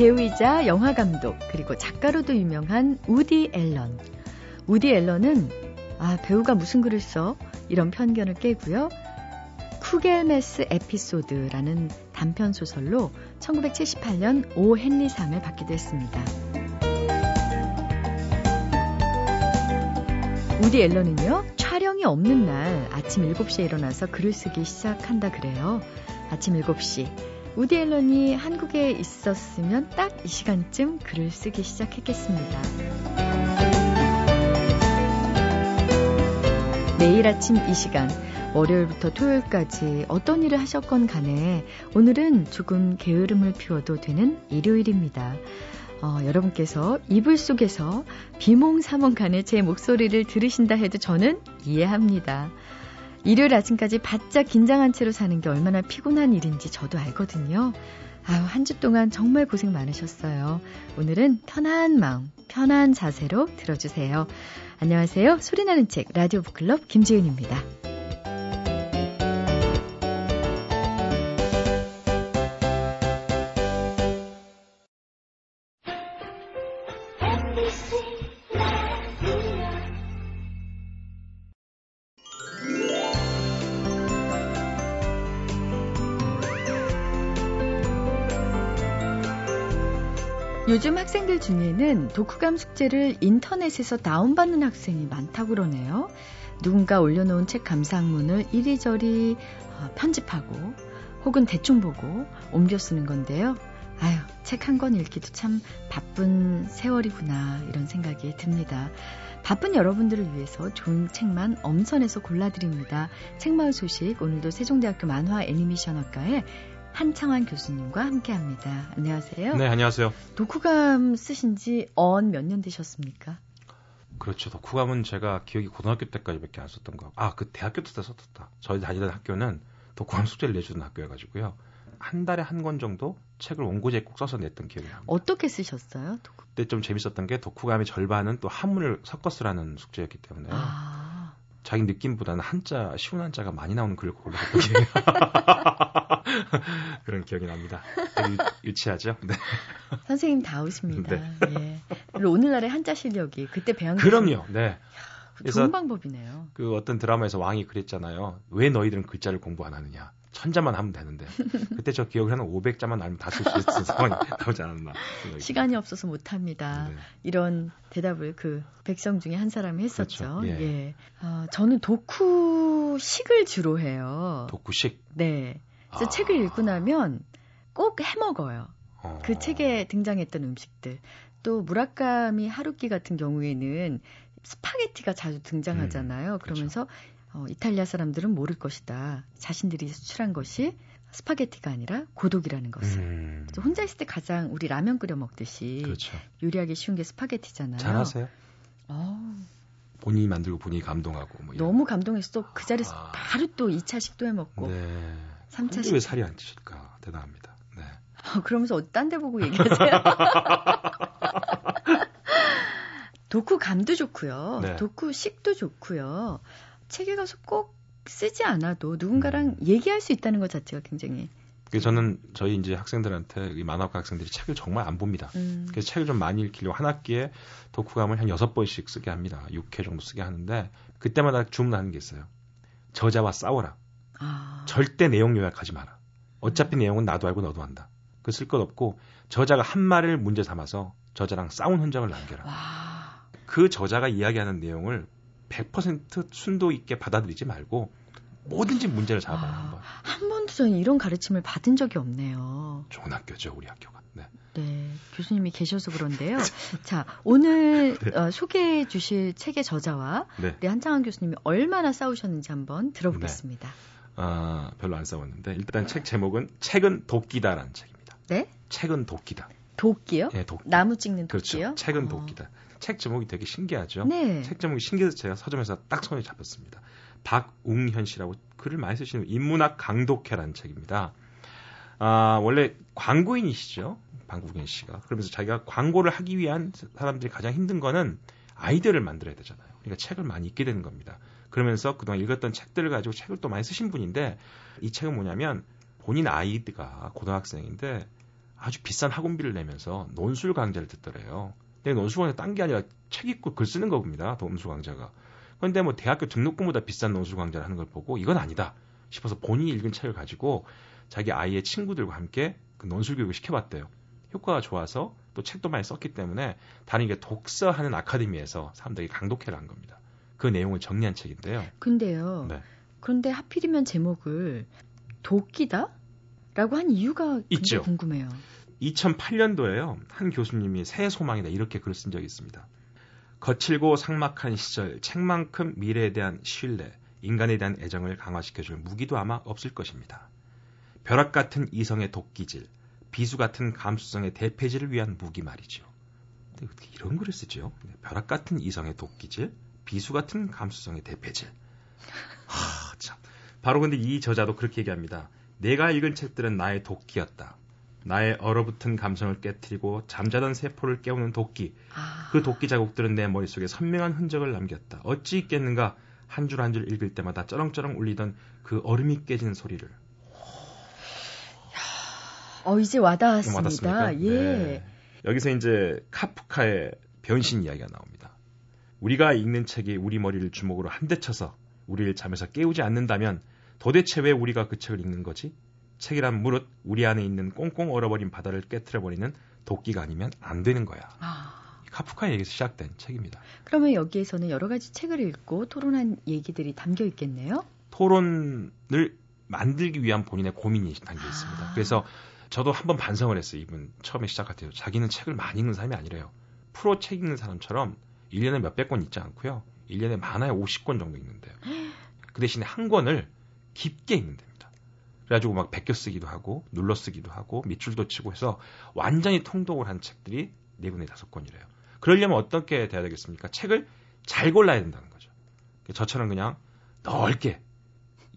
배우이자 영화 감독 그리고 작가로도 유명한 우디 앨런. 우디 앨런은 아 배우가 무슨 글을 써 이런 편견을 깨고요. 쿠겔메스 에피소드라는 단편 소설로 1978년 오 헨리상을 받기도 했습니다. 우디 앨런은요, 촬영이 없는 날 아침 7시에 일어나서 글을 쓰기 시작한다 그래요. 아침 7시. 우디 앨런이 한국에 있었으면 딱 이 시간쯤 글을 쓰기 시작했겠습니다. 매일 아침 이 시간, 월요일부터 토요일까지 어떤 일을 하셨건 간에 오늘은 조금 게으름을 피워도 되는 일요일입니다. 어, 여러분께서 이불 속에서 비몽사몽 간에 제 목소리를 들으신다 해도 저는 이해합니다. 일요일 아침까지 바짝 긴장한 채로 사는 게 얼마나 피곤한 일인지 저도 알거든요. 아유, 한 주 동안 정말 고생 많으셨어요. 오늘은 편한 마음, 편한 자세로 들어주세요. 안녕하세요. 소리나는 책 라디오 북클럽 김지은입니다. 중에는 독후감 숙제를 인터넷에서 다운받는 학생이 많다고 그러네요. 누군가 올려놓은 책 감상문을 이리저리 어, 편집하고 혹은 대충 보고 옮겨 쓰는 건데요. 아유, 책 한 권 읽기도 참 바쁜 세월이구나 이런 생각이 듭니다. 바쁜 여러분들을 위해서 좋은 책만 엄선해서 골라드립니다. 책마을 소식 오늘도 세종대학교 만화 애니메이션학과에 한창환 교수님과 함께합니다. 안녕하세요. 네, 안녕하세요. 독후감 쓰신 지 언 몇 년 되셨습니까? 그렇죠. 독후감은 제가 기억이 고등학교 때까지밖에 안 썼던 거. 아, 그 대학교 때 썼었다. 저희 다니던 학교는 독후감 숙제를 내주는 학교여가지고요. 한 달에 한 권 정도 책을 원고지에 꼭 써서 냈던 기억이 납니다. 어떻게 쓰셨어요? 독후... 그때 좀 재밌었던 게 독후감의 절반은 또 한문을 섞어 쓰라는 숙제였기 때문에 아... 자기 느낌보다는 한자 쉬운 한자가 많이 나오는 글을 골랐던 기억이 그런 기억이 납니다. 유, 치하죠 네. 선생님 다우십니다. 네. 예. 오늘날의 한자 실력이 그때 배운 그럼요. 네. 그래서 좋은 방법이네요. 그 어떤 드라마에서 왕이 그랬잖아요. 왜 너희들은 글자를 공부 안 하느냐? 천자만 하면 되는데 그때 저 기억을 하는 500자만 알면 다 쓸 수 있는 상황이 나오지 않았나 시간이 없어서 못합니다 네. 이런 대답을 그 백성 중에 한 사람이 했었죠 그렇죠. 예. 예. 어, 저는 독후식을 주로 해요 독후식 네 그래서 아. 책을 읽고 나면 꼭 해먹어요 어. 그 책에 등장했던 음식들 또 무라카미 하루키 같은 경우에는 스파게티가 자주 등장하잖아요. 음, 그렇죠. 그러면서 어, 이탈리아 사람들은 모를 것이다. 자신들이 수출한 것이 스파게티가 아니라 고독이라는 것을. 음. 혼자 있을 때 가장 우리 라면 끓여 먹듯이 그렇죠. 요리하기 쉬운 게 스파게티잖아요. 잘하세요? 어. 본인이 만들고 본인이 감동하고 뭐 너무 또그 자리에서 아. 바로 또 2차 식도 해 먹고 네. 3차 식. 왜 살이 안 찌실까? 대단합니다. 네. 어, 그러면서 딴데 보고 얘기하세요. 독후감도 좋고요. 네. 독후식도 좋고요. 책에 가서 꼭 쓰지 않아도 누군가랑 음. 얘기할 수 있다는 것 자체가 굉장히 저는 저희 이제 학생들한테 이 만화과 학생들이 책을 정말 안 봅니다. 음. 그래서 책을 좀 많이 읽히려고 한 학기에 독후감을 한 여섯 번씩 쓰게 합니다. 6회 정도 쓰게 하는데 그때마다 주문하는 게 있어요. 저자와 싸워라. 아. 절대 내용 요약하지 마라. 어차피 음. 내용은 나도 알고 너도 안다. 그 쓸 것 없고 저자가 한 말을 문제 삼아서 저자랑 싸운 흔적을 남겨라. 와. 그 저자가 이야기하는 내용을 100% 순도 있게 받아들이지 말고 뭐든지 문제를 잡아봐요. 아, 한번. 한 번도 저는 이런 가르침을 받은 적이 없네요. 좋은 학교죠, 우리 학교가. 네. 네, 교수님이 계셔서 그런데요. 자, 오늘 네. 어, 소개해 주실 책의 저자와 네. 우리 한창환 교수님이 얼마나 싸우셨는지 한번 들어보겠습니다. 네. 아, 별로 안 싸웠는데 일단 책 제목은 책은 도끼다라는 책입니다. 네? 책은 도끼다. 도끼요? 네, 도끼. 나무 찍는 그렇죠. 도끼요? 책은 어. 도끼다. 책 제목이 되게 신기하죠. 네. 책 제목이 신기해서 제가 서점에서 딱 손에 잡혔습니다. 박웅현 씨라고 글을 많이 쓰시는 인문학 강독회라는 책입니다. 아, 원래 광고인이시죠. 방국현 씨가. 그러면서 자기가 광고를 하기 위한 사람들이 가장 힘든 거는 아이디어를 만들어야 되잖아요. 그러니까 책을 많이 읽게 되는 겁니다. 그러면서 그동안 읽었던 책들을 가지고 책을 또 많이 쓰신 분인데 이 책은 뭐냐면 본인 아이가 고등학생인데 아주 비싼 학원비를 내면서 논술 강좌를 듣더래요. 근데 논술 강좌 딴 게 아니라 책 읽고 글 쓰는 겁니다. 논술 강좌가. 그런데 뭐 대학교 등록금보다 비싼 논술 강좌를 하는 걸 보고 이건 아니다 싶어서 본인이 읽은 책을 가지고 자기 아이의 친구들과 함께 그 논술 교육을 시켜봤대요. 효과가 좋아서 또 책도 많이 썼기 때문에 다른 게 독서하는 아카데미에서 사람들이 강독회를 한 겁니다. 그 내용을 정리한 책인데요. 근데요. 네. 그런데 하필이면 제목을 도끼다? 라고 한 이유가 있죠. 궁금해요. 2008년도에요. 한 교수님이 새 소망이다 이렇게 글을 쓴 적이 있습니다. 거칠고 상막한 시절, 책만큼 미래에 대한 신뢰, 인간에 대한 애정을 강화시켜줄 무기도 아마 없을 것입니다. 벼락 같은 이성의 도끼질, 비수 같은 감수성의 대패질을 위한 무기 말이죠. 근데 어떻게 이런 글을 쓰죠? 벼락 같은 이성의 도끼질, 비수 같은 감수성의 대패질. 하, 참. 바로 근데 이 저자도 그렇게 얘기합니다. 내가 읽은 책들은 나의 도끼였다. 나의 얼어붙은 감성을 깨뜨리고 잠자던 세포를 깨우는 도끼. 아... 그 도끼 자국들은 내 머릿속에 선명한 흔적을 남겼다. 어찌 있겠는가? 한 줄 한 줄 읽을 때마다 쩌렁쩌렁 울리던 그 얼음이 깨지는 소리를. 어, 이제 와닿았습니다. 와닿습니까? 예. 네. 여기서 이제 카프카의 변신 이야기가 나옵니다. 우리가 읽는 책이 우리 머리를 주먹으로 한 대 쳐서 우리를 잠에서 깨우지 않는다면 도대체 왜 우리가 그 책을 읽는 거지? 책이란 무릇 우리 안에 있는 꽁꽁 얼어버린 바다를 깨트려버리는 도끼가 아니면 안 되는 거야. 아. 카프카의 얘기에서 시작된 책입니다. 그러면 여기에서는 여러 가지 책을 읽고 토론한 얘기들이 담겨 있겠네요? 토론을 만들기 위한 본인의 고민이 담겨 있습니다. 아. 그래서 저도 한번 반성을 했어요. 이분 처음에 시작할 때. 자기는 책을 많이 읽는 사람이 아니래요. 프로 책 읽는 사람처럼 1년에 몇백 권 읽지 않고요. 1년에 많아야 50권 정도 읽는데요. 그 대신에 한 권을 깊게 읽는 됩니다. 그래가지고 막 베껴 쓰기도 하고 눌러 쓰기도 하고 밑줄도 치고 해서 완전히 통독을 한 책들이 네 분의 다섯 권이래요. 그러려면 어떻게 돼야 되겠습니까? 책을 잘 골라야 된다는 거죠. 저처럼 그냥 넓게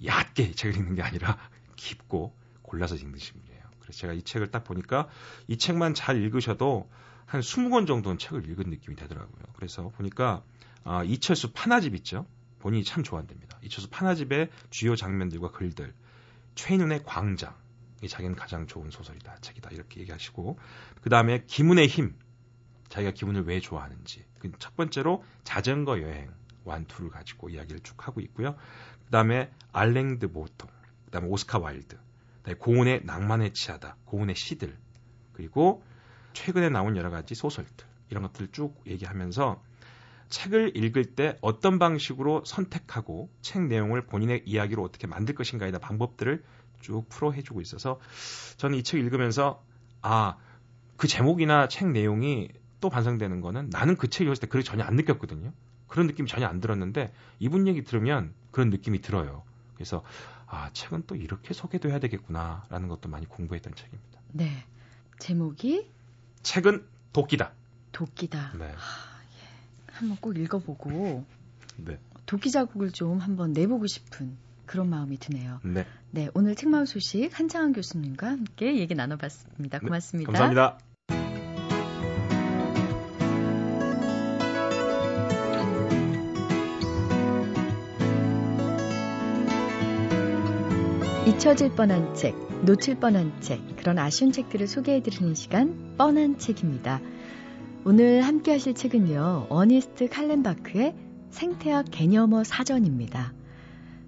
얕게 책을 읽는 게 아니라 깊고 골라서 읽는 식이에요. 그래서 제가 이 책을 딱 보니까 이 책만 잘 읽으셔도 한 20권 정도는 책을 읽은 느낌이 되더라고요. 그래서 보니까 아, 이철수 파나집 있죠. 본인이 참 좋아한답니다. 이철수 파나집의 주요 장면들과 글들, 최인훈의 광장, 이 자기는 가장 좋은 소설이다, 책이다. 이렇게 얘기하시고. 그 다음에 김훈의 힘, 자기가 김훈을 왜 좋아하는지. 그첫 번째로 자전거 여행. one two를 가지고 이야기를 쭉 하고 있고요. 그 다음에 알랭드 보통, 그 다음에 오스카 와일드, 고은의 낭만에 취하다, 고은의 시들, 그리고 최근에 나온 여러 가지 소설들 이런 것들을 쭉 얘기하면서 책을 읽을 때 어떤 방식으로 선택하고 책 내용을 본인의 이야기로 어떻게 만들 것인가에 대한 방법들을 쭉 풀어 해주고 있어서 저는 이 책 읽으면서 아 그 제목이나 책 내용이 또 반성되는 거는 나는 그 책 읽었을 때 그렇게 전혀 안 느꼈거든요. 그런 느낌이 전혀 안 들었는데 이분 얘기 들으면 그런 느낌이 들어요. 그래서 아, 책은 또 이렇게 소개돼야 되겠구나라는 것도 많이 공부했던 책입니다. 네. 제목이 책은 도끼다. 도끼다. 네. 하, 예. 한번 꼭 읽어보고 네. 도끼 자국을 좀 한번 내보고 싶은 그런 마음이 드네요. 네. 네, 오늘 책마을 소식 한창환 교수님과 함께 얘기 나눠봤습니다. 네, 고맙습니다. 네, 감사합니다. 잊혀질 뻔한 책, 놓칠 뻔한 책, 그런 아쉬운 책들을 소개해드리는 시간, 뻔한 책입니다. 오늘 함께 하실 책은요, 어니스트 칼렌바크의 생태학 개념어 사전입니다.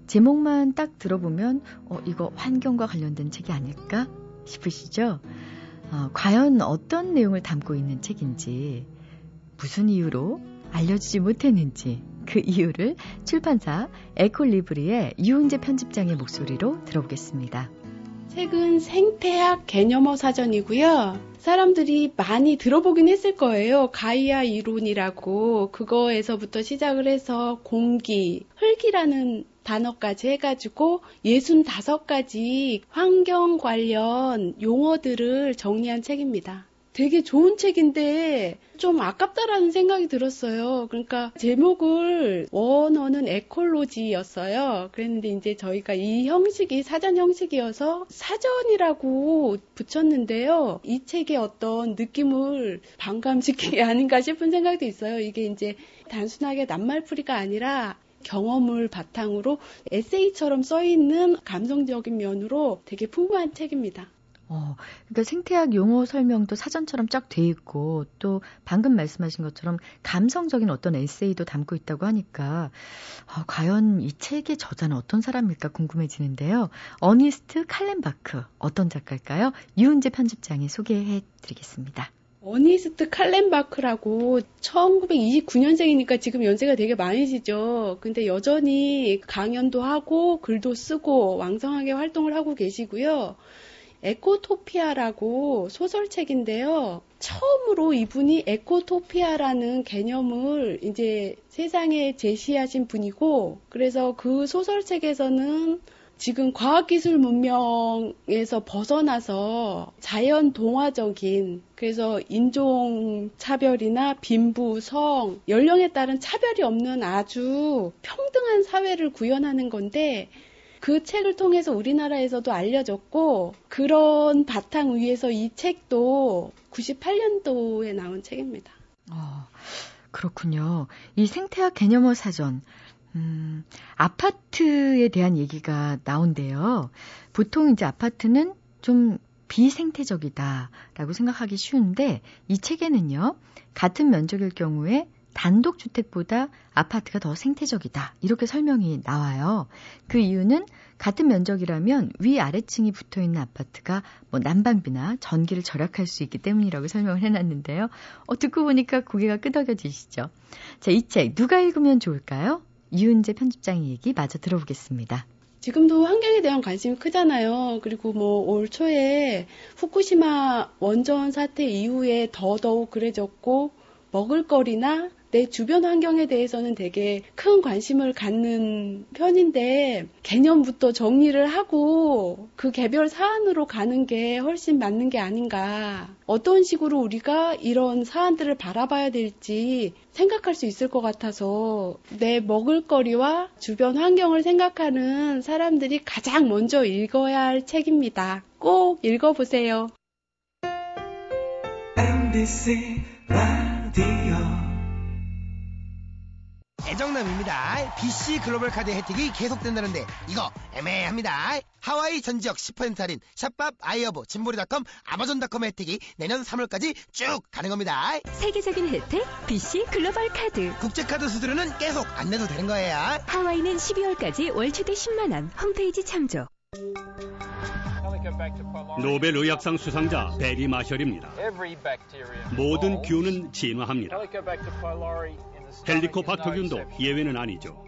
제목만 딱 들어보면, 어, 이거 환경과 관련된 책이 아닐까 싶으시죠? 어, 과연 어떤 내용을 담고 있는 책인지, 무슨 이유로 알려주지 못했는지, 그 이유를 출판사 에콜리브리의 유은재 편집장의 목소리로 들어보겠습니다. 책은 생태학 개념어 사전이고요. 사람들이 많이 들어보긴 했을 거예요. 가이아 이론이라고 그거에서부터 시작을 해서 공기, 흙이라는 단어까지 해가지고 65가지 환경 관련 용어들을 정리한 책입니다. 되게 좋은 책인데 좀 아깝다라는 생각이 들었어요. 그러니까 제목을 원어는 에콜로지였어요. 그랬는데 이제 저희가 이 형식이 사전 형식이어서 사전이라고 붙였는데요. 이 책의 어떤 느낌을 반감시키게 아닌가 싶은 생각도 있어요. 이게 이제 단순하게 낱말풀이가 아니라 경험을 바탕으로 에세이처럼 써 있는 감성적인 면으로 되게 풍부한 책입니다. 어, 그러니까 생태학 용어 설명도 사전처럼 쫙 돼 있고 또 방금 말씀하신 것처럼 감성적인 어떤 에세이도 담고 있다고 하니까 어, 과연 이 책의 저자는 어떤 사람일까 궁금해지는데요. 어니스트 칼렌바크 어떤 작가일까요? 유은재 편집장이 소개해 드리겠습니다. 어니스트 칼렌바크라고 1929년생이니까 지금 연세가 되게 많으시죠. 근데 여전히 강연도 하고 글도 쓰고 왕성하게 활동을 하고 계시고요. 에코토피아라고 소설책인데요. 처음으로 이분이 에코토피아라는 개념을 이제 세상에 제시하신 분이고, 그래서 그 소설책에서는 지금 과학기술 문명에서 벗어나서 자연 동화적인 그래서 인종 차별이나 빈부, 성, 연령에 따른 차별이 없는 아주 평등한 사회를 구현하는 건데 그 책을 통해서 우리나라에서도 알려졌고 그런 바탕 위에서 이 책도 98년도에 나온 책입니다. 어, 그렇군요. 이 생태학 개념어 사전 음, 아파트에 대한 얘기가 나온대요. 보통 이제 아파트는 좀 비생태적이다라고 생각하기 쉬운데 이 책에는요. 같은 면적일 경우에 단독주택보다 아파트가 더 생태적이다. 이렇게 설명이 나와요. 그 이유는 같은 면적이라면 위 아래층이 붙어 있는 아파트가 뭐 난방비나 전기를 절약할 수 있기 때문이라고 설명을 해놨는데요. 어, 듣고 보니까 고개가 끄덕여지시죠. 자, 이 책 누가 읽으면 좋을까요? 이은재 편집장의 얘기 마저 들어보겠습니다. 지금도 환경에 대한 관심이 크잖아요. 그리고 뭐 올 초에 후쿠시마 원전 사태 이후에 더더욱 그래졌고 먹을거리나 내 주변 환경에 대해서는 되게 큰 관심을 갖는 편인데 개념부터 정리를 하고 그 개별 사안으로 가는 게 훨씬 맞는 게 아닌가. 어떤 식으로 우리가 이런 사안들을 바라봐야 될지 생각할 수 있을 것 같아서 내 먹을거리와 주변 환경을 생각하는 사람들이 가장 먼저 읽어야 할 책입니다. 꼭 읽어보세요. MBC 애정남입니다. BC 글로벌 카드 혜택이 계속된다는데 이거 애매합니다. 하와이 전 지역 10% 할인, 샵밥, 아이허브, 짐보리닷컴, 아마존닷컴 혜택이 내년 3월까지 쭉 가는 겁니다. 세계적인 혜택 BC 글로벌 카드. 국제카드 수수료는 계속 안 내도 되는 거예요. 하와이는 12월까지 월 최대 10만 원. 홈페이지 참조. 노벨 의학상 수상자 베리 마셜입니다. 모든 균은 진화합니다. 헬리코박터균도 예외는 아니죠.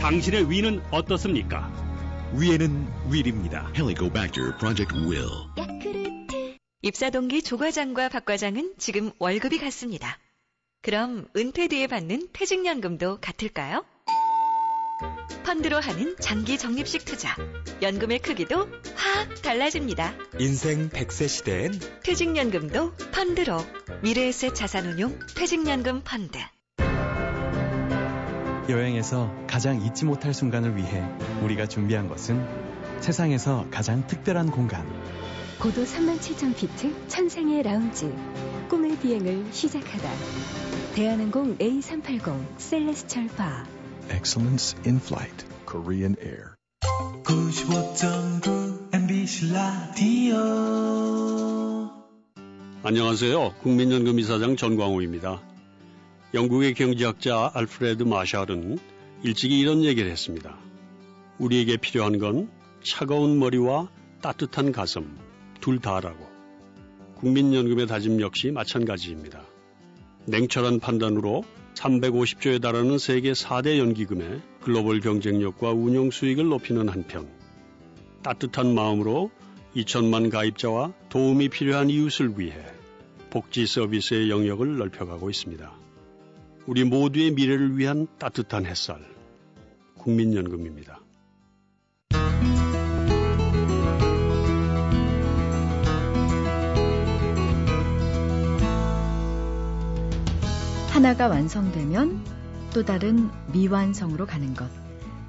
당신의 위는 어떻습니까? 위에는 윌입니다. 헬리코박터 프로젝트 윌. 야쿠르트. 입사 동기 조 과장과 박 과장은 지금 월급이 같습니다. 그럼 은퇴 뒤에 받는 퇴직연금도 같을까요? 펀드로 하는 장기 적립식 투자. 연금의 크기도 확 달라집니다. 인생 100세 시대엔 퇴직연금도 펀드로. 미래에셋 자산운용 퇴직연금 펀드. 여행에서 가장 잊지 못할 순간을 위해 우리가 준비한 것은 세상에서 가장 특별한 공간. 고도 37,000피트 천상의 라운지. 꿈의 비행을 시작하다. 대한항공 A380 셀레스철 바. Excellence in Flight, Korean Air. 95.9 MBC 라디오 안녕하세요. 국민연금 이사장 전광호입니다. 영국의 경제학자 알프레드 마샬은 일찍이 이런 얘기를 했습니다. 우리에게 필요한 건 차가운 머리와 따뜻한 가슴, 둘 다라고. 국민연금의 다짐 역시 마찬가지입니다. 냉철한 판단으로 350조에 달하는 세계 4대 연기금의 글로벌 경쟁력과 운영 수익을 높이는 한편 따뜻한 마음으로 2천만 가입자와 도움이 필요한 이웃을 위해 복지 서비스의 영역을 넓혀가고 있습니다. 우리 모두의 미래를 위한 따뜻한 햇살 국민연금입니다. 하나가 완성되면 또 다른 미완성으로 가는 것.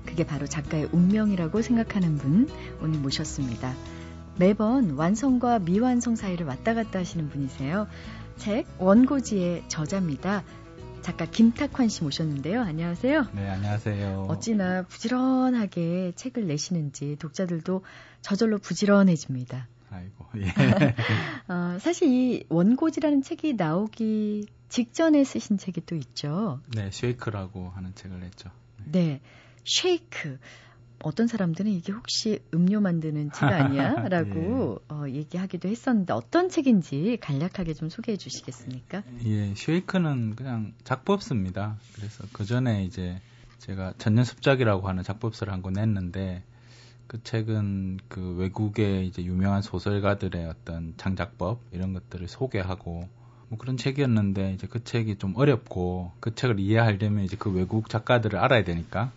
그게 바로 작가의 운명이라고 생각하는 분 오늘 모셨습니다. 매번 완성과 미완성 사이를 왔다 갔다 하시는 분이세요. 책 원고지의 저자입니다. 작가 김탁환 씨 모셨는데요. 안녕하세요. 네, 안녕하세요. 어찌나 부지런하게 책을 내시는지 독자들도 저절로 부지런해집니다. 아이고, 예. 어, 사실 이 원고지라는 책이 나오기 직전에 쓰신 책이 또 있죠. 네, 쉐이크라고 하는 책을 냈죠. 네, 네 쉐이크. 어떤 사람들은 이게 혹시 음료 만드는 책 아니야? 라고 예. 어, 얘기하기도 했었는데 어떤 책인지 간략하게 좀 소개해 주시겠습니까? 예, 쉐이크는 그냥 작법서입니다. 그래서 그 전에 이제 제가 전년습작이라고 하는 작법서를 한 권 냈는데 그 책은 그 외국의 이제 유명한 소설가들의 어떤 창작법 이런 것들을 소개하고 뭐 그런 책이었는데 이제 그 책이 좀 어렵고 그 책을 이해하려면 이제 그 외국 작가들을 알아야 되니까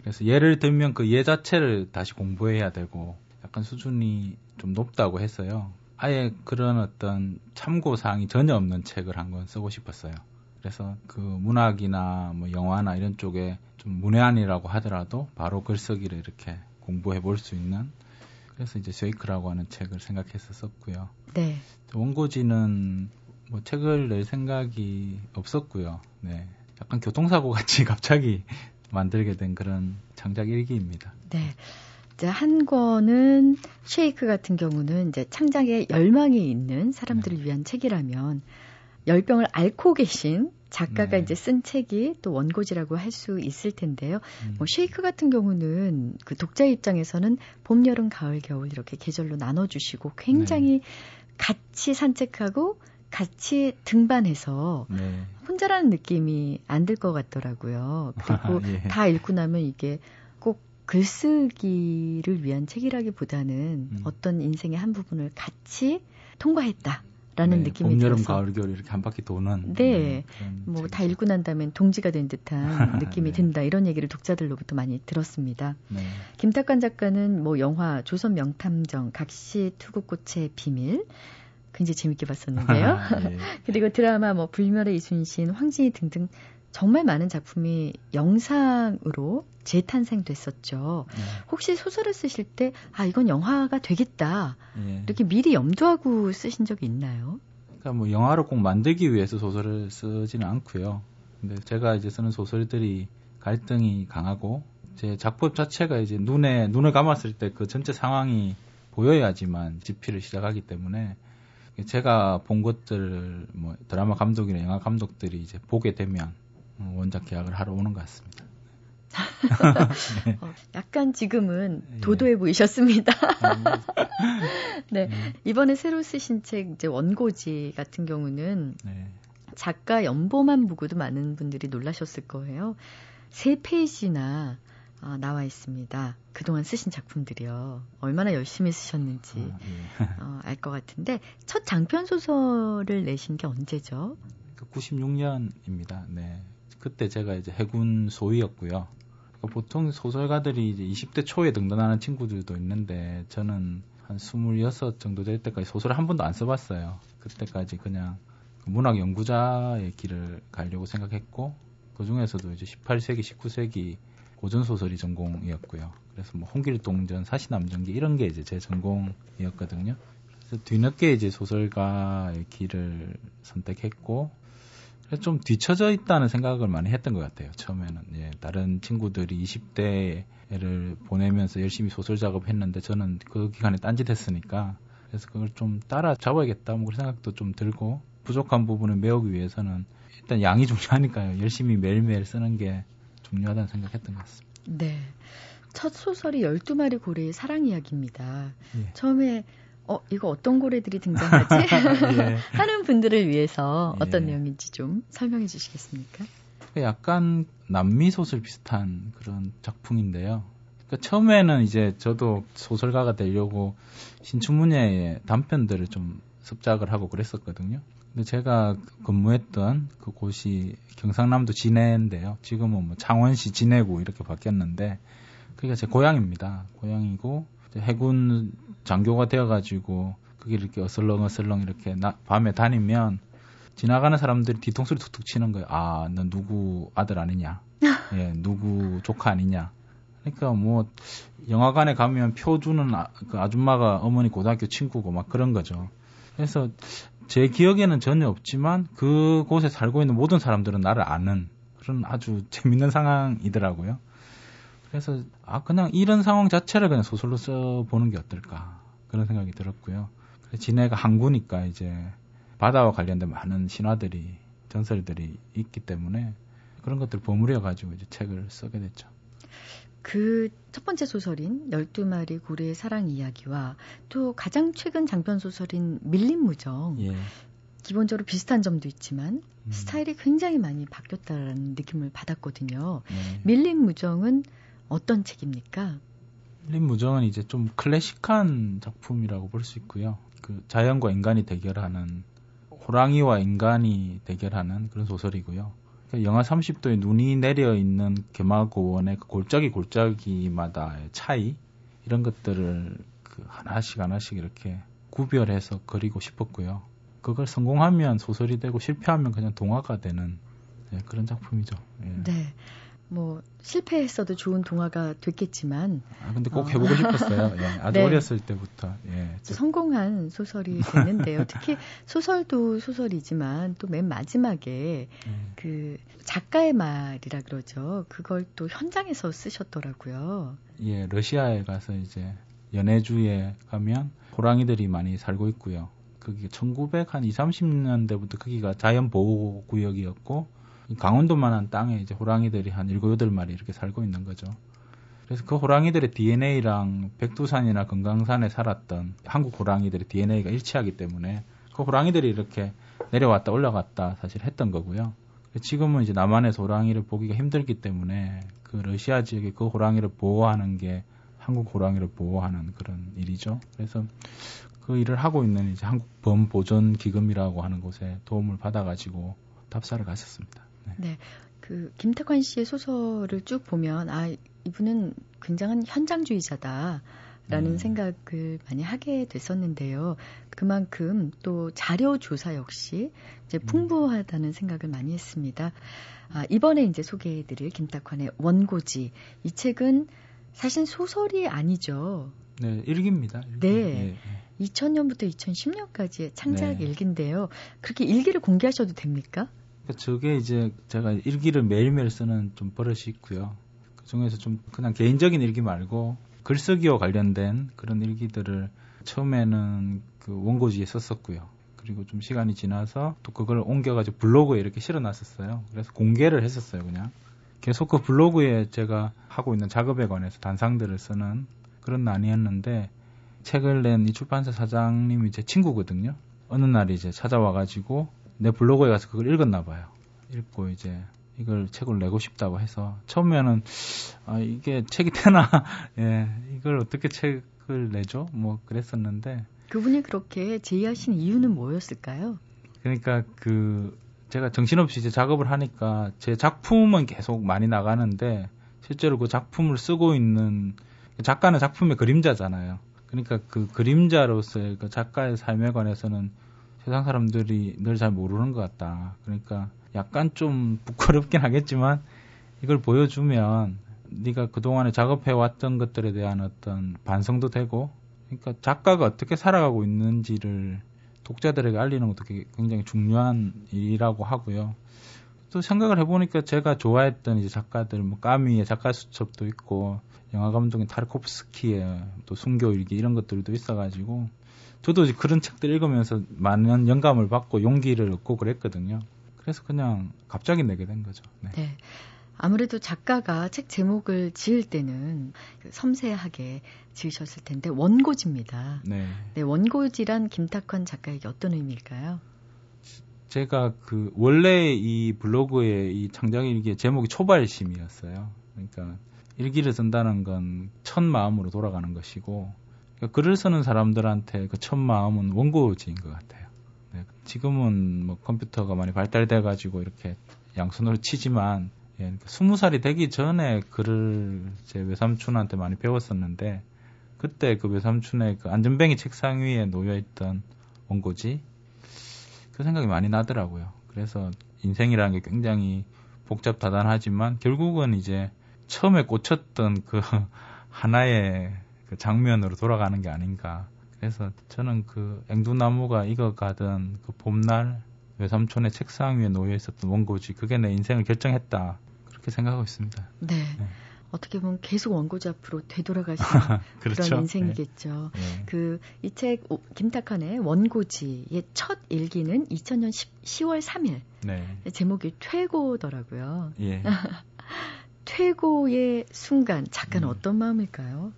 그래서 예를 들면 그 예 자체를 다시 공부해야 되고 약간 수준이 좀 높다고 했어요. 아예 그런 어떤 참고 사항이 전혀 없는 책을 한 권 쓰고 싶었어요. 그래서 그 문학이나 뭐 영화나 이런 쪽에 좀 문외한이라고 하더라도 바로 글쓰기를 이렇게 공부해 볼 수 있는 그래서 이제 쉐이크라고 하는 책을 생각해서 썼고요. 네. 원고지는 뭐 책을 낼 생각이 없었고요. 네. 약간 교통사고 같이 갑자기 만들게 된 그런 창작 일기입니다. 네. 이제 한 권은 쉐이크 같은 경우는 이제 창작에 열망이 있는 사람들을 네. 위한 책이라면 열병을 앓고 계신 작가가 네. 이제 쓴 책이 또 원고지라고 할 수 있을 텐데요. 음. 뭐 쉐이크 같은 경우는 그 독자 입장에서는 봄, 여름, 가을, 겨울 이렇게 계절로 나눠주시고 굉장히 네. 같이 산책하고 같이 등반해서 네. 혼자라는 느낌이 안 들 것 같더라고요. 그리고 아, 예. 다 읽고 나면 이게 꼭 글쓰기를 위한 책이라기보다는 음. 어떤 인생의 한 부분을 같이 통과했다. 라는 네, 느낌이 봄, 여름. 가을, 겨울 이렇게 한 바퀴 도는. 네. 네 뭐다 읽고 난 다음엔 동지가 된 듯한 느낌이 네. 든다. 이런 얘기를 독자들로부터 많이 들었습니다. 네. 김탁관 작가는 뭐 영화 조선 명탐정, 각시 투구꽃의 비밀, 굉장히 재밌게 봤었는데요. 예. 그리고 드라마 뭐 불멸의 이순신, 황진이 등등 정말 많은 작품이 영상으로 재탄생됐었죠. 네. 혹시 소설을 쓰실 때, 아, 이건 영화가 되겠다. 네. 이렇게 미리 염두하고 쓰신 적이 있나요? 그러니까 뭐 영화로 꼭 만들기 위해서 소설을 쓰지는 않고요. 근데 제가 이제 쓰는 소설들이 갈등이 강하고 제 작품 자체가 이제 눈에 눈을 감았을 때 그 전체 상황이 보여야지만 집필을 시작하기 때문에 제가 본 것들 뭐 드라마 감독이나 영화 감독들이 이제 보게 되면 어, 원작 계약을 하러 오는 것 같습니다. 네. 어, 약간 지금은 예. 도도해 보이셨습니다. 네. 네. 이번에 새로 쓰신 책 이제 원고지 같은 경우는 네. 작가 연보만 보고도 많은 분들이 놀라셨을 거예요. 세 페이지나 어, 나와 있습니다. 그동안 쓰신 작품들이요. 얼마나 열심히 쓰셨는지 아, 예. 어, 알 것 같은데 첫 장편 소설을 내신 게 언제죠? 96년입니다. 그 네. 그때 제가 이제 해군 소위였고요. 그러니까 보통 소설가들이 이제 20대 초에 등단하는 친구들도 있는데 저는 한 26 정도 될 때까지 소설을 한 번도 안 써봤어요. 그때까지 그냥 그 문학 연구자의 길을 가려고 생각했고 그 중에서도 이제 18세기, 19세기 고전 소설이 전공이었고요. 그래서 뭐 홍길동전, 사시남전기 이런 게 이제 제 전공이었거든요. 그래서 뒤늦게 이제 소설가의 길을 선택했고 좀 뒤처져 있다는 생각을 많이 했던 것 같아요. 처음에는 예, 다른 친구들이 20대를 보내면서 열심히 소설 작업했는데 저는 그 기간에 딴짓했으니까 그래서 그걸 좀 따라 잡아야겠다 뭐 그런 생각도 좀 들고 부족한 부분을 메우기 위해서는 일단 양이 중요하니까요. 열심히 매일매일 쓰는 게 중요하다는 생각했던 것 같습니다. 네. 첫 소설이 12마리 고래의 사랑 이야기입니다. 예. 처음에 어, 이거 어떤 고래들이 등장하지? 예. 하는 분들을 위해서 어떤 예. 내용인지 좀 설명해 주시겠습니까? 약간 남미 소설 비슷한 그런 작품인데요. 그러니까 처음에는 이제 저도 소설가가 되려고 신춘문예의 단편들을 좀 습작을 하고 그랬었거든요. 근데 제가 근무했던 그 곳이 경상남도 진해인데요. 지금은 뭐 창원시 진해구 이렇게 바뀌었는데 그게 제 고향입니다. 고향이고 해군 장교가 되어가지고 그게 이렇게 어슬렁어슬렁 이렇게 나, 밤에 다니면 지나가는 사람들이 뒤통수를 툭툭 치는 거예요. 아, 너 누구 아들 아니냐? 예, 누구 조카 아니냐? 그러니까 뭐 영화관에 가면 표 주는 아, 그 아줌마가 어머니 고등학교 친구고 막 그런 거죠. 그래서 제 기억에는 전혀 없지만 그곳에 살고 있는 모든 사람들은 나를 아는 그런 아주 재밌는 상황이더라고요. 그래서 아 그냥 이런 상황 자체를 그냥 소설로 써보는 게 어떨까 그런 생각이 들었고요. 진해가 항구니까 이제 바다와 관련된 많은 신화들이 전설들이 있기 때문에 그런 것들 을 버무려 가지고 이제 책을 쓰게 됐죠. 그 첫 번째 소설인 12마리 고래의 사랑 이야기와 또 가장 최근 장편 소설인 밀림 무정. 예. 기본적으로 비슷한 점도 있지만 음. 스타일이 굉장히 많이 바뀌었다는 느낌을 받았거든요. 네. 밀림 무정은 어떤 책입니까? 밀림 무정은 이제 좀 클래식한 작품이라고 볼 수 있고요. 그 자연과 인간이 대결하는 호랑이와 인간이 대결하는 그런 소설이고요. 그 영하 30도에 눈이 내려 있는 개마고원의 그 골짜기 골짜기마다의 차이 이런 것들을 그 하나씩 하나씩 이렇게 구별해서 그리고 싶었고요. 그걸 성공하면 소설이 되고 실패하면 그냥 동화가 되는 네, 그런 작품이죠. 예. 네. 뭐 실패했어도 좋은 동화가 됐겠지만 아 근데 꼭 어. 해보고 싶었어요. 예, 아주 네. 어렸을 때부터 예. 성공한 소설이 됐는데요. 특히 소설도 소설이지만 또 맨 마지막에 음. 그 작가의 말이라 그러죠. 그걸 또 현장에서 쓰셨더라고요. 예, 러시아에 가서 이제 연해주에 가면 호랑이들이 많이 살고 있고요. 그게 1900 한 2, 30년대부터 거기가 자연 보호 구역이었고 강원도만한 땅에 이제 호랑이들이 한 7, 8마리 이렇게 살고 있는 거죠. 그래서 그 호랑이들의 DNA랑 백두산이나 금강산에 살았던 한국 호랑이들의 DNA가 일치하기 때문에 그 호랑이들이 이렇게 내려왔다 올라갔다 사실 했던 거고요. 지금은 이제 남한에서 호랑이를 보기가 힘들기 때문에 그 러시아 지역에 그 호랑이를 보호하는 게 한국 호랑이를 보호하는 그런 일이죠. 그래서 그 일을 하고 있는 이제 한국 범 보존 기금이라고 하는 곳에 도움을 받아가지고 답사를 갔었습니다. 네. 네. 그 김태관 씨의 소설을 쭉 보면 아 이분은 굉장한 현장주의자다. 라는 음. 생각을 많이 하게 됐었는데요. 그만큼 또 자료 조사 역시 이제 음. 풍부하다는 생각을 많이 했습니다. 아, 이번에 이제 소개해드릴 김탁환의 원고지. 이 책은 사실 소설이 아니죠. 네, 일기입니다. 일기. 네. 예, 예. 2000년부터 2010년까지의 창작 네. 일기인데요. 그렇게 일기를 공개하셔도 됩니까? 그러니까 저게 이제 제가 일기를 매일매일 쓰는 좀 버릇이 있고요. 그 중에서 좀 그냥 개인적인 일기 말고 글쓰기와 관련된 그런 일기들을 처음에는 그 원고지에 썼었고요. 그리고 좀 시간이 지나서 또 그걸 옮겨가지고 블로그에 이렇게 실어놨었어요. 그래서 공개를 했었어요, 그냥. 계속 그 블로그에 제가 하고 있는 작업에 관해서 단상들을 쓰는 그런 난이었는데 책을 낸 이 출판사 사장님이 제 친구거든요. 어느 날 이제 찾아와가지고 내 블로그에 가서 그걸 읽었나 봐요. 읽고 이제 이걸 책을 내고 싶다고 해서 처음에는 아 이게 책이 되나 예 이걸 어떻게 책을 내죠 뭐 그랬었는데 그분이 그렇게 제의하신 이유는 뭐였을까요? 그러니까 그 제가 정신없이 이제 작업을 하니까 제 작품은 계속 많이 나가는데 실제로 그 작품을 쓰고 있는 작가는 작품의 그림자잖아요. 그러니까 그 그림자로서의 그 작가의 삶에 관해서는 세상 사람들이 늘 잘 모르는 것 같다. 그러니까 약간 좀 부끄럽긴 하겠지만 이걸 보여주면 네가 그동안에 작업해 왔던 것들에 대한 어떤 반성도 되고 그러니까 작가가 어떻게 살아가고 있는지를 독자들에게 알리는 것도 굉장히 중요한 일이라고 하고요. 또 생각을 해보니까 제가 좋아했던 이제 작가들, 뭐 까미의 작가 수첩도 있고 영화 감독인 타르코프스키의 또 순교 일기 이런 것들도 있어가지고 저도 그런 책들 읽으면서 많은 영감을 받고 용기를 얻고 그랬거든요. 그래서 그냥 갑자기 내게 된 거죠. 네. 네. 아무래도 작가가 책 제목을 지을 때는 그 섬세하게 지으셨을 텐데 원고지입니다. 네. 네 원고지란 김탁환 작가에게 어떤 의미일까요? 제가 그 원래 이 블로그의 이 창작 일기의 제목이 초발심이었어요. 그러니까 일기를 쓴다는 건 첫 마음으로 돌아가는 것이고 그러니까 글을 쓰는 사람들한테 그 첫 마음은 원고지인 것 같아요. 네, 지금은 뭐 컴퓨터가 많이 발달돼 가지고 이렇게 양손으로 치지만 예, 그러니까 20살이 되기 전에 글을 제 외삼촌한테 많이 배웠었는데 그때 그 외삼촌의 그 안전뱅이 책상 위에 놓여 있던 원고지 그 생각이 많이 나더라고요. 그래서 인생이라는 게 굉장히 복잡다단하지만 결국은 이제 처음에 꽂혔던 그 하나의 그 장면으로 돌아가는 게 아닌가 그래서 저는 그 앵두나무가 익어가던 그 봄날 외삼촌의 책상 위에 놓여 있었던 원고지 그게 내 인생을 결정했다 그렇게 생각하고 있습니다. 네. 네. 어떻게 보면 계속 원고지 앞으로 되돌아가시는 그렇죠? 그런 인생이겠죠. 네. 그이 책 김탁한의 원고지의 첫 일기는 2000년 10, 10월 3일. 네. 제목이 퇴고더라고요. 예. 퇴고의 순간 작가는 음. 어떤 마음일까요?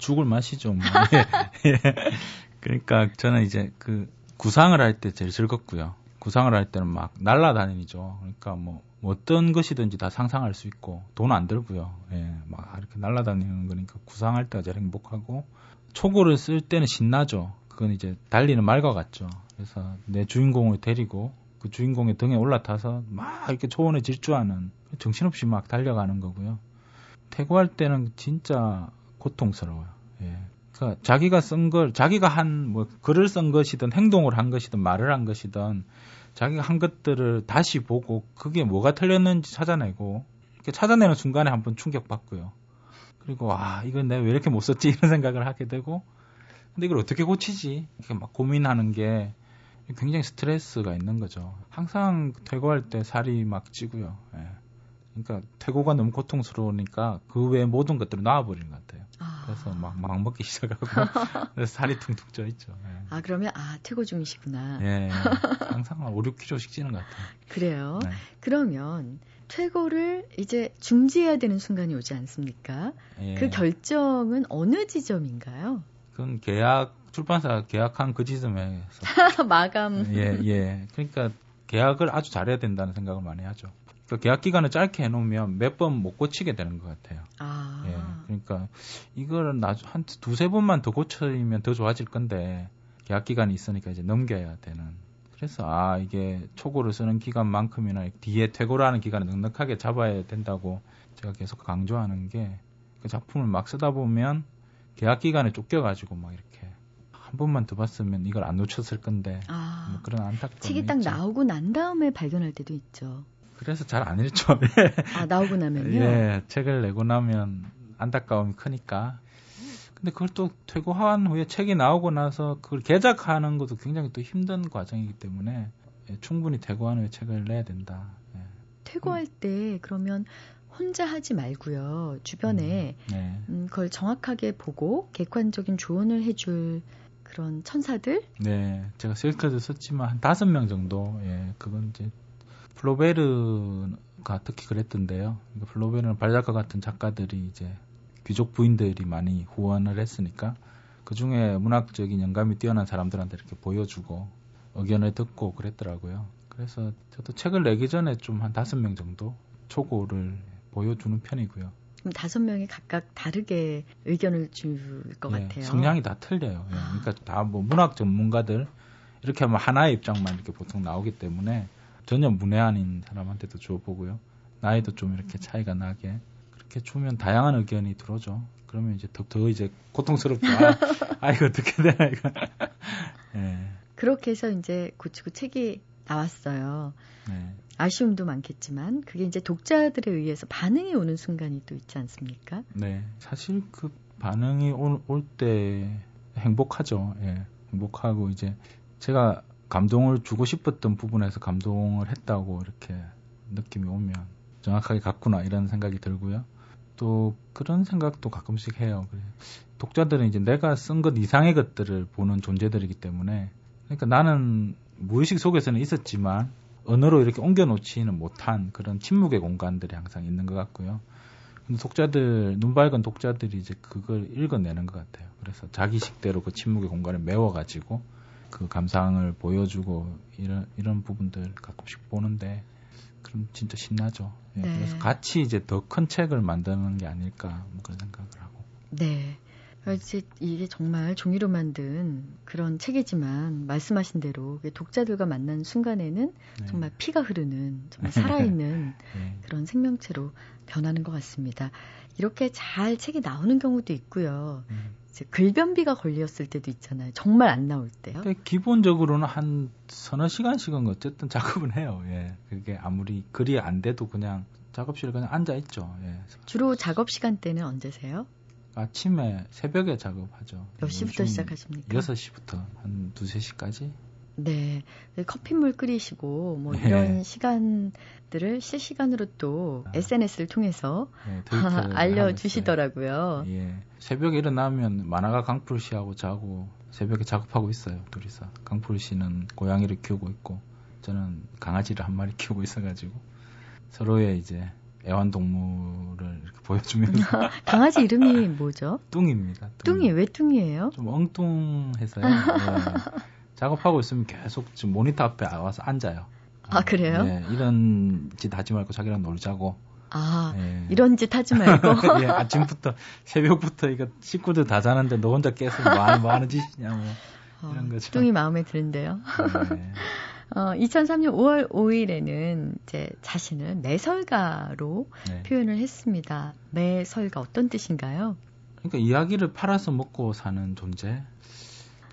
죽을 맛이죠. 뭐. 예. 예. 그러니까 저는 이제 그 구상을 할 때 제일 즐겁고요. 구상을 할 때는 막 날라다니죠. 그러니까 뭐, 뭐 어떤 것이든지 다 상상할 수 있고 돈 안 들고요. 예, 막 이렇게 날라다니는 거니까 구상할 때가 제일 행복하고 초고를 쓸 때는 신나죠. 그건 이제 달리는 말과 같죠. 그래서 내 주인공을 데리고 그 주인공의 등에 올라타서 막 이렇게 초원에 질주하는 정신없이 막 달려가는 거고요. 퇴고할 때는 진짜 고통스러워요. 예. 그러니까 자기가 쓴 걸, 자기가 한, 뭐, 글을 쓴 것이든 행동을 한 것이든 말을 한 것이든 자기가 한 것들을 다시 보고 그게 뭐가 틀렸는지 찾아내고 찾아내는 순간에 한번 충격받고요. 그리고 아 이건 내가 왜 이렇게 못 썼지 이런 생각을 하게 되고 근데 이걸 어떻게 고치지 이렇게 막 고민하는 게 굉장히 스트레스가 있는 거죠. 항상 퇴고할 때 살이 막 찌고요. 예. 그러니까 퇴고가 너무 고통스러우니까 그 외의 모든 것들을 놔버리는 것 같아요. 아. 그래서 막, 막 먹기 시작하고 그래서 살이 퉁퉁 쪄 있죠. 예. 아 그러면 아 퇴고 중이시구나. 예, 항상 5, 6kg씩 찌는 것 같아요. 그래요. 네. 그러면 퇴고를 이제 중지해야 되는 순간이 오지 않습니까? 예. 그 결정은 어느 지점인가요? 그건 계약 출판사 계약한 그 지점에서 마감. 예, 예. 그러니까 계약을 아주 잘해야 된다는 생각을 많이 하죠. 그 계약 기간을 짧게 해놓으면 몇 번 못 고치게 되는 것 같아요. 아. 예. 그러니까 이거를 나중 한 두세 번만 더 고치면 더 좋아질 건데 계약 기간이 있으니까 이제 넘겨야 되는. 그래서 아 이게 초고를 쓰는 기간만큼이나 뒤에 퇴고라는 기간을 넉넉하게 잡아야 된다고 제가 계속 강조하는 게 그 작품을 막 쓰다 보면 계약 기간에 쫓겨가지고 막 이렇게 한 번만 더 봤으면 이걸 안 놓쳤을 건데 아, 뭐 그런 안타까움 책이 딱 있죠. 나오고 난 다음에 발견할 때도 있죠. 그래서 잘 안 읽죠. 아, 나오고 나면요? 예, 책을 내고 나면 안타까움이 크니까. 근데 그걸 또 퇴고한 후에 책이 나오고 나서 그걸 개작하는 것도 굉장히 또 힘든 과정이기 때문에 예, 충분히 퇴고한 후에 책을 내야 된다. 예. 퇴고할 때 그러면 혼자 하지 말고요. 주변에 음, 네. 음, 그걸 정확하게 보고 객관적인 조언을 해줄 그런 천사들? 네, 제가 셀카도 썼지만 한 다섯 명 정도. 예, 그건 이제 플로베르가 특히 그랬던데요. 그러니까 플로베르는 발작가 같은 작가들이 이제 귀족 부인들이 많이 후원을 했으니까 그 중에 문학적인 영감이 뛰어난 사람들한테 이렇게 보여주고 의견을 듣고 그랬더라고요. 그래서 저도 책을 내기 전에 좀 한 다섯 명 정도 초고를 보여주는 편이고요. 그럼 다섯 명이 각각 다르게 의견을 줄것 네, 같아요. 성향이 다 틀려요. 예, 그러니까 다 뭐 문학 전문가들 이렇게 하면 하나의 입장만 이렇게 보통 나오기 때문에 전혀 문외한인 사람한테도 줘보고요. 나이도 좀 이렇게 차이가 나게 그렇게 주면 다양한 의견이 들어오죠. 그러면 이제 더, 더 이제 고통스럽죠. 아, 아 이거 어떻게 되나 이거. 네. 그렇게 해서 이제 고치고 책이 나왔어요. 네. 아쉬움도 많겠지만 그게 이제 독자들에 의해서 반응이 오는 순간이 또 있지 않습니까? 네, 사실 그 반응이 올 때 행복하죠. 예, 행복하고 이제 제가 감동을 주고 싶었던 부분에서 감동을 했다고 이렇게 느낌이 오면 정확하게 갔구나 이런 생각이 들고요. 또 그런 생각도 가끔씩 해요. 독자들은 이제 내가 쓴 것 이상의 것들을 보는 존재들이기 때문에 그러니까 나는 무의식 속에서는 있었지만 언어로 이렇게 옮겨놓지는 못한 그런 침묵의 공간들이 항상 있는 것 같고요. 근데 독자들 눈 밝은 독자들이 이제 그걸 읽어내는 것 같아요. 그래서 자기식대로 그 침묵의 공간을 메워가지고 그 감상을 보여주고 이런 이런 부분들 가끔씩 보는데 그럼 진짜 신나죠. 예, 네. 그래서 같이 이제 더 큰 책을 만드는 게 아닐까 뭐 그런 생각을 하고. 네. 이제 이게 정말 종이로 만든 그런 책이지만 말씀하신 대로 독자들과 만난 순간에는 네. 정말 피가 흐르는 정말 살아있는 네. 그런 생명체로 변하는 것 같습니다. 이렇게 잘 책이 나오는 경우도 있고요. 음. 글변비가 걸렸을 때도 있잖아요. 정말 안 나올 때요. 기본적으로는 한 서너 시간씩은 어쨌든 작업은 해요. 예. 그게 아무리 글이 안 돼도 그냥 작업실에 그냥 앉아 있죠. 예. 주로 작업 시간대는 언제세요? 아침에 새벽에 작업하죠. 몇 시부터 시작하십니까? 6시부터 한 2, 3시까지. 네. 커피물 끓이시고 뭐 네. 이런 시간들을 실시간으로 또 아. SNS를 통해서 네, 알려 주시더라고요. 예. 새벽에 일어나면 만화가 강풀 씨하고 자고 새벽에 작업하고 있어요. 둘이서. 강풀 씨는 고양이를 키우고 있고 저는 강아지를 한 마리 키우고 있어 가지고 서로의 이제 애완동물을 이렇게 보여주면서 강아지 이름이 뭐죠? 뚱입니다. 뚱이. 뚱이 왜 뚱이에요? 좀 엉뚱해서요. 네. 작업하고 있으면 계속 지금 모니터 앞에 와서 앉아요. 아 그래요? 네, 이런 짓 하지 말고 자기랑 놀자고. 아 네. 이런 짓 하지 말고. 예, 아침부터 새벽부터 이거 식구들 다 자는데 너 혼자 깨서 뭐, 하는, 뭐 하는 짓이냐 뭐 어, 이런 거죠. 뚱이 마음에 드는데요. 네. 어, 2003년 5월 5일에는 이제 자신을 매설가로 네. 표현을 했습니다. 매설가 어떤 뜻인가요? 그러니까 이야기를 팔아서 먹고 사는 존재.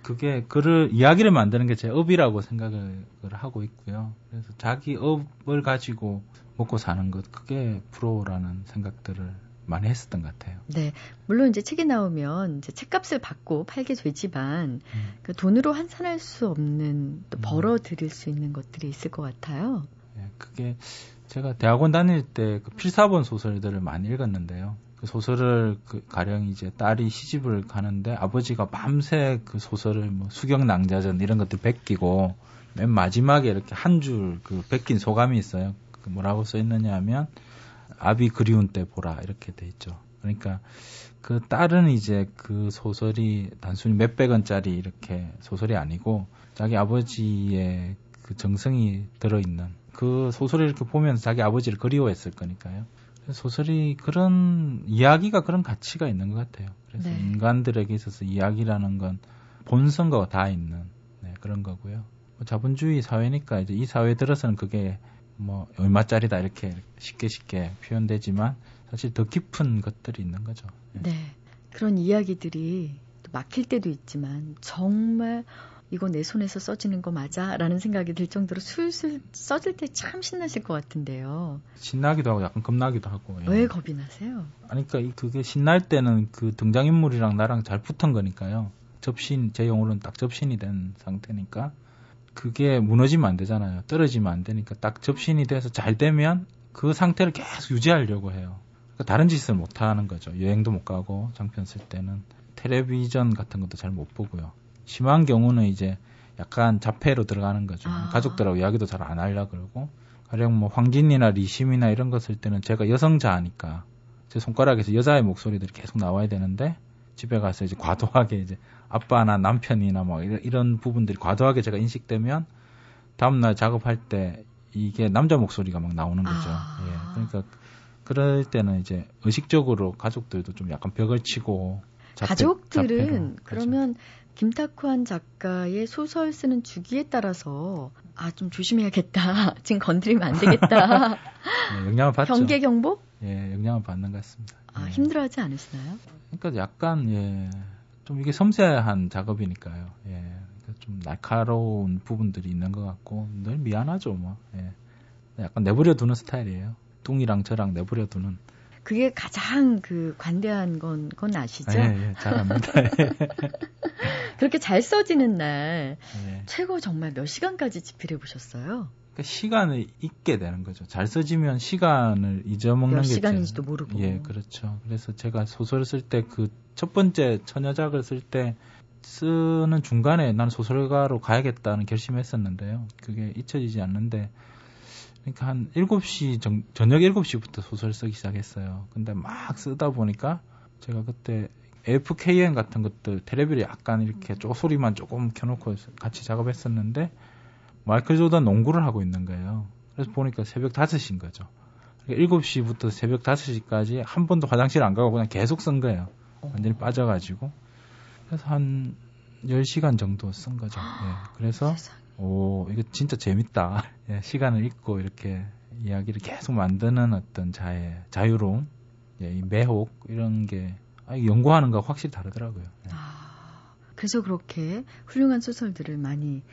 그게 글을 이야기를 만드는 게 제 업이라고 생각을 하고 있고요. 그래서 자기 업을 가지고 먹고 사는 것 그게 프로라는 생각들을 많이 했었던 것 같아요. 네. 물론 이제 책이 나오면 이제 책값을 받고 팔게 되지만 음. 그 돈으로 환산할 수 없는 또 음. 벌어 들일 수 있는 것들이 있을 것 같아요. 네, 그게 제가 대학원 다닐 때 그 필사본 소설들을 많이 읽었는데요. 그 소설을 그 가령 이제 딸이 시집을 가는데 아버지가 밤새 그 소설을 뭐 수경낭자전 이런 것들 베끼고 맨 마지막에 이렇게 한 줄 그 베낀 소감이 있어요. 그 뭐라고 써 있느냐 하면 아비 그리운 때 보라 이렇게 돼 있죠. 그러니까 그 딸은 이제 그 소설이 단순히 몇백 원짜리 이렇게 소설이 아니고 자기 아버지의 그 정성이 들어있는 그 소설을 이렇게 보면서 자기 아버지를 그리워했을 거니까요. 소설이 그런 이야기가 그런 가치가 있는 것 같아요. 그래서 네. 인간들에게 있어서 이야기라는 건 본성과 다 있는 네, 그런 거고요. 뭐 자본주의 사회니까 이제 이 사회 들어서는 그게 뭐 얼마짜리다 이렇게 쉽게 쉽게 표현되지만 사실 더 깊은 것들이 있는 거죠. 네. 네. 그런 이야기들이 또 막힐 때도 있지만 정말 이거 내 손에서 써지는 거 맞아? 라는 생각이 들 정도로 술술 써질 때 참 신나실 것 같은데요. 신나기도 하고 약간 겁나기도 하고. 예. 왜 겁이 나세요? 아니, 그러니까 그게 신날 때는 그 등장인물이랑 나랑 잘 붙은 거니까요. 접신, 제 용어로는 딱 접신이 된 상태니까 그게 무너지면 안 되잖아요. 떨어지면 안 되니까 딱 접신이 돼서 잘 되면 그 상태를 계속 유지하려고 해요. 그러니까 다른 짓을 못 하는 거죠. 여행도 못 가고 장편 쓸 때는 텔레비전 같은 것도 잘 못 보고요. 심한 경우는 이제 약간 자폐로 들어가는 거죠. 아. 가족들하고 이야기도 잘 안 하려 그러고 가령 뭐 황진이나 리심이나 이런 거쓸 때는 제가 여성자니까 제 손가락에서 여자의 목소리들이 계속 나와야 되는데 집에 가서 이제 과도하게 이제 아빠나 남편이나 뭐 이런, 이런 부분들이 과도하게 제가 인식되면 다음날 작업할 때 이게 남자 목소리가 막 나오는 거죠. 아. 예. 그러니까 그럴 때는 이제 의식적으로 가족들도 좀 약간 벽을 치고 자폐, 가족들은 자폐로, 그러면 김탁환 작가의 소설 쓰는 주기에 따라서 아 좀 조심해야겠다. 지금 건드리면 안 되겠다. 네, 영향을 받죠. 경계 경보? 예, 영향을 받는 것 같습니다. 아, 예. 힘들어하지 않으시나요? 그러니까 약간 예, 좀 이게 섬세한 작업이니까요. 예. 그러니까 좀 날카로운 부분들이 있는 것 같고 늘 미안하죠, 뭐. 예. 약간 내버려 두는 스타일이에요. 뚱이랑 저랑 내버려 두는. 그게 가장 그 관대한 건, 건 아시죠? 예, 예, 잘합니다. 그렇게 잘 써지는 날 예. 최고 정말 몇 시간까지 집필해 보셨어요? 그러니까 시간을 잊게 되는 거죠. 잘 써지면 시간을 잊어먹는 게 시간인지도 모르고. 예, 그렇죠. 그래서 제가 소설을 쓸 때 그 첫 번째 처녀작을 쓸 때 쓰는 중간에 나는 소설가로 가야겠다는 결심했었는데요. 그게 잊혀지지 않는데 그러니까 한 7시 정, 저녁 7시부터 소설 쓰기 시작했어요. 근데 막 쓰다 보니까 제가 그때 FKN 같은 것들 테레비를 약간 이렇게 쪼소리만 조금 켜놓고 같이 작업했었는데 마이클 조던 농구를 하고 있는 거예요. 그래서 보니까 새벽 5시인 거죠. 그러니까 7시부터 새벽 5시까지 한 번도 화장실 안 가고 그냥 계속 쓴 거예요. 완전히 빠져가지고. 그래서 한 10시간 정도 쓴 거죠. 예. 그래서, 오, 이거 진짜 재밌다. 예, 시간을 잊고 이렇게 이야기를 계속 만드는 어떤 자의 자유로움, 예, 이 매혹, 이런 게, 아, 연구하는 거 확실히 다르더라고요. 예. 아, 그래서 그렇게 훌륭한 소설들을 많이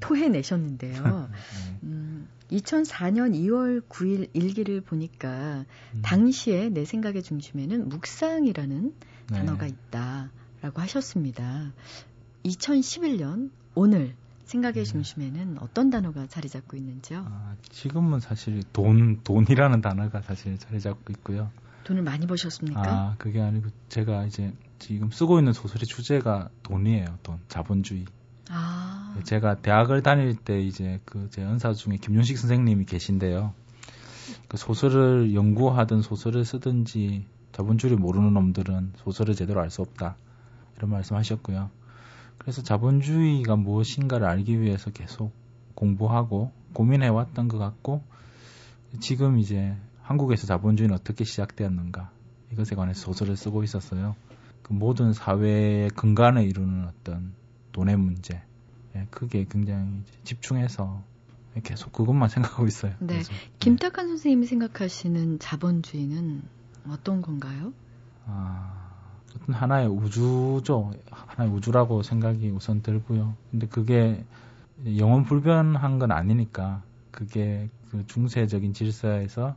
토해내셨는데요. 네. 음, 2004년 2월 9일 일기를 보니까 음. 당시에 내 생각의 중심에는 묵상이라는 네. 단어가 있다라고 하셨습니다. 2011년 오늘 생각의 네. 중심에는 어떤 단어가 자리 잡고 있는지요? 아, 지금은 사실 돈, 돈이라는 단어가 사실 자리 잡고 있고요. 돈을 많이 버셨습니까? 아, 그게 아니고 제가 이제 지금 쓰고 있는 소설의 주제가 돈이에요. 돈, 자본주의. 아. 제가 대학을 다닐 때 이제 그 제 연사 중에 김윤식 선생님이 계신데요. 그 소설을 연구하든 소설을 쓰든지 자본주의를 모르는 놈들은 소설을 제대로 알 수 없다. 이런 말씀 하셨고요. 그래서 자본주의가 무엇인가를 알기 위해서 계속 공부하고 고민해 왔던 것 같고 지금 이제 한국에서 자본주의는 어떻게 시작되었는가 이것에 관해서 소설을 쓰고 있었어요. 그 모든 사회의 근간을 이루는 어떤 돈의 문제, 예, 그게 굉장히 집중해서 계속 그것만 생각하고 있어요. 네. 그래서, 김탁한 선생님이 생각하시는 자본주의는 어떤 건가요? 아, 어떤 하나의 우주죠. 하나의 우주라고 생각이 우선 들고요. 근데 그게 영원 불변한 건 아니니까 그게 그 중세적인 질서에서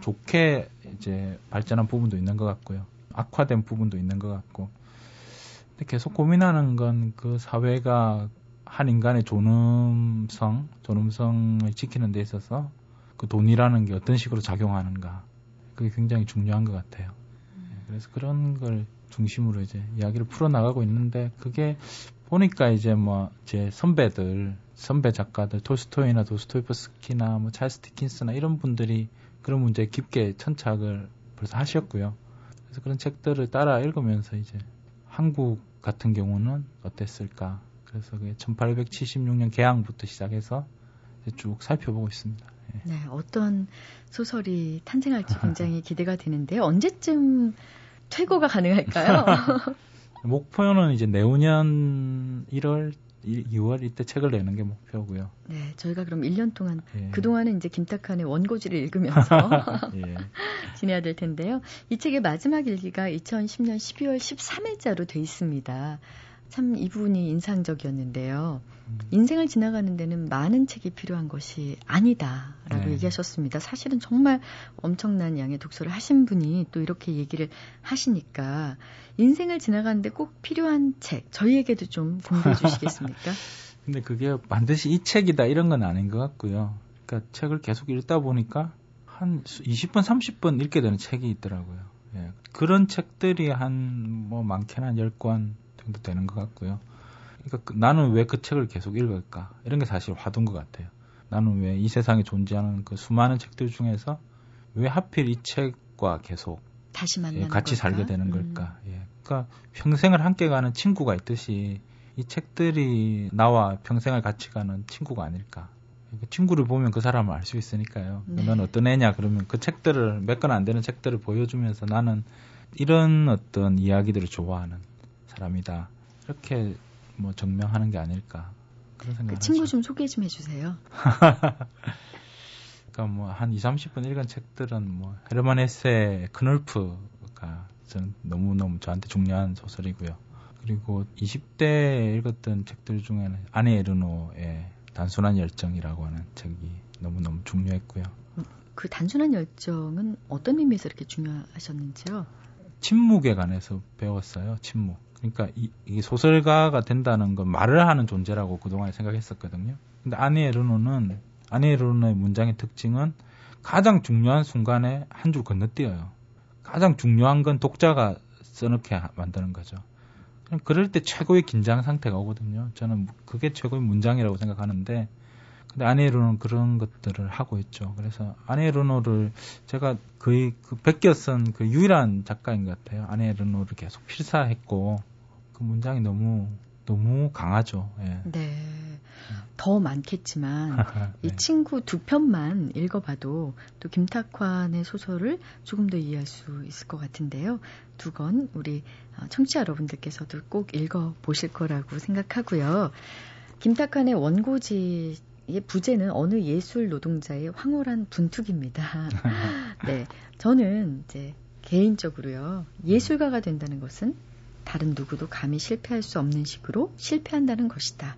좋게 이제 발전한 부분도 있는 것 같고요. 악화된 부분도 있는 것 같고. 근데 계속 고민하는 건 그 사회가 한 인간의 존엄성, 존엄성을 지키는 데 있어서 그 돈이라는 게 어떤 식으로 작용하는가. 그게 굉장히 중요한 것 같아요. 네, 그래서 그런 걸 중심으로 이제 이야기를 풀어나가고 있는데 그게 보니까 이제 뭐 제 선배들, 선배 작가들, 톨스토이나 도스토이프스키나 뭐 찰스 디킨스나 이런 분들이 그런 문제에 깊게 천착을 벌써 하셨고요. 그래서 그런 책들을 따라 읽으면서 이제 한국 같은 경우는 어땠을까 그래서 그 1876년 개항부터 시작해서 쭉 살펴보고 있습니다. 예. 네, 어떤 소설이 탄생할지 굉장히 기대가 되는데 언제쯤 퇴고가 가능할까요? 목표는 이제 내후년 1월 2월 이때 책을 내는 게 목표고요. 네, 저희가 그럼 1년 동안 예. 그동안은 이제 김탁한의 원고지를 읽으면서 예. 지내야 될 텐데요. 이 책의 마지막 일기가 2010년 12월 13일자로 돼 있습니다. 참 이분이 인상적이었는데요. 음. 인생을 지나가는 데는 많은 책이 필요한 것이 아니다라고 네. 얘기하셨습니다. 사실은 정말 엄청난 양의 독서를 하신 분이 또 이렇게 얘기를 하시니까 인생을 지나가는데 꼭 필요한 책 저희에게도 좀 공부해 주시겠습니까? 근데 그게 반드시 이 책이다 이런 건 아닌 것 같고요. 그러니까 책을 계속 읽다 보니까 한 20번, 30번 읽게 되는 책이 있더라고요. 예. 그런 책들이 한 뭐 많게는 한 10권 정도 되는 것 같고요. 그러니까 그, 나는 왜 그 책을 계속 읽을까? 이런 게 사실 화두인 것 같아요. 나는 왜 이 세상에 존재하는 그 수많은 책들 중에서 왜 하필 이 책과 계속 다시 만나 예, 같이 걸까? 살게 되는 음. 걸까? 예. 그러니까 평생을 함께 가는 친구가 있듯이 이 책들이 나와 평생을 같이 가는 친구가 아닐까? 그러니까 친구를 보면 그 사람을 알 수 있으니까요. 네. 넌 어떤 애냐 그러면 그 책들을 몇건안 되는 책들을 보여주면서 나는 이런 어떤 이야기들을 좋아하는 사람이다. 이렇게 뭐 증명하는 게 아닐까 그런 생각. 그 친구 좀 소개 좀 해주세요. 그러니까 뭐 한 2, 30분 읽은 책들은 뭐 헤르만 헤세 크놀프가 저는 너무 너무 저한테 중요한 소설이고요. 그리고 20대 읽었던 책들 중에는 아네 에르노의 단순한 열정이라고 하는 책이 너무 너무 중요했고요. 그 단순한 열정은 어떤 의미에서 이렇게 중요하셨는지요? 침묵에 관해서 배웠어요. 침묵. 그러니까 이, 이, 소설가가 된다는 건 말을 하는 존재라고 그동안 생각했었거든요. 근데 아니에 르노는 아니에 르노의 문장의 특징은 가장 중요한 순간에 한 줄 건너뛰어요. 가장 중요한 건 독자가 써놓게 만드는 거죠. 그럴 때 최고의 긴장 상태가 오거든요. 저는 그게 최고의 문장이라고 생각하는데 근데 아네르노는 그런 것들을 하고 있죠. 그래서 아네르노를 제가 거의 그 베껴 쓴 그 유일한 작가인 것 같아요. 아네르노를 계속 필사했고 그 문장이 너무 너무 강하죠. 예. 네. 더 많겠지만 네. 이 친구 두 편만 읽어봐도 또 김탁환의 소설을 조금 더 이해할 수 있을 것 같은데요. 두 권 우리 어, 청취자 여러분들께서도 꼭 읽어보실 거라고 생각하고요. 김탁환의 원고지 이 부제는 어느 예술 노동자의 황홀한 분투기입니다. 네. 저는 이제 개인적으로요. 예술가가 된다는 것은 다른 누구도 감히 실패할 수 없는 식으로 실패한다는 것이다.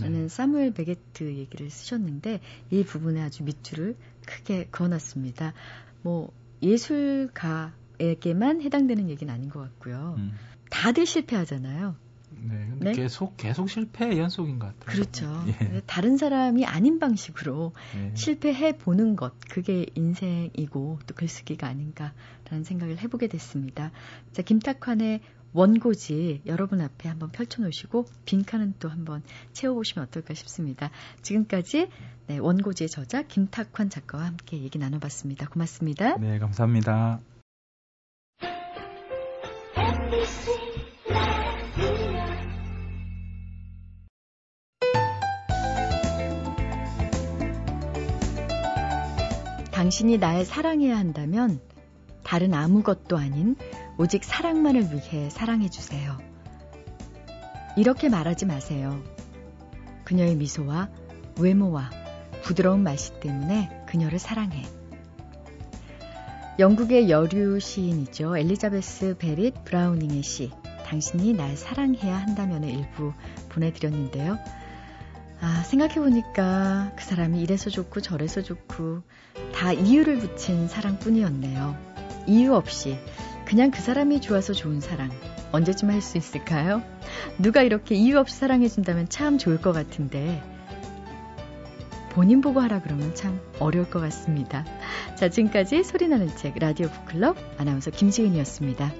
라는 네. 사무엘 베게트 얘기를 쓰셨는데 이 부분에 아주 밑줄을 크게 그어놨습니다. 뭐 예술가 누구에게만 해당되는 얘기는 아닌 것 같고요. 음. 다들 실패하잖아요. 네, 근데 네? 계속 계속 실패 연속인 것 같아요. 그렇죠. 예. 다른 사람이 아닌 방식으로 예. 실패해 보는 것 그게 인생이고 또 글쓰기가 아닌가라는 생각을 해보게 됐습니다. 자, 김탁환의 원고지 여러분 앞에 한번 펼쳐놓으시고 빈칸은 또 한번 채워보시면 어떨까 싶습니다. 지금까지 네, 원고지의 저자 김탁환 작가와 함께 얘기 나눠봤습니다. 고맙습니다. 네, 감사합니다. 당신이 날 사랑해야 한다면 다른 아무것도 아닌 오직 사랑만을 위해 사랑해 주세요. 이렇게 말하지 마세요. 그녀의 미소와 외모와 부드러운 말씨 때문에 그녀를 사랑해. 영국의 여류 시인이죠. 엘리자베스 베릿 브라우닝의 시 당신이 날 사랑해야 한다면의 일부 보내드렸는데요. 아, 생각해보니까 그 사람이 이래서 좋고 저래서 좋고 다 이유를 붙인 사랑뿐이었네요. 이유 없이 그냥 그 사람이 좋아서 좋은 사랑 언제쯤 할 수 있을까요? 누가 이렇게 이유 없이 사랑해준다면 참 좋을 것 같은데 본인 보고 하라 그러면 참 어려울 것 같습니다. 자, 지금까지 소리나는 책 라디오 북클럽 아나운서 김지은이었습니다.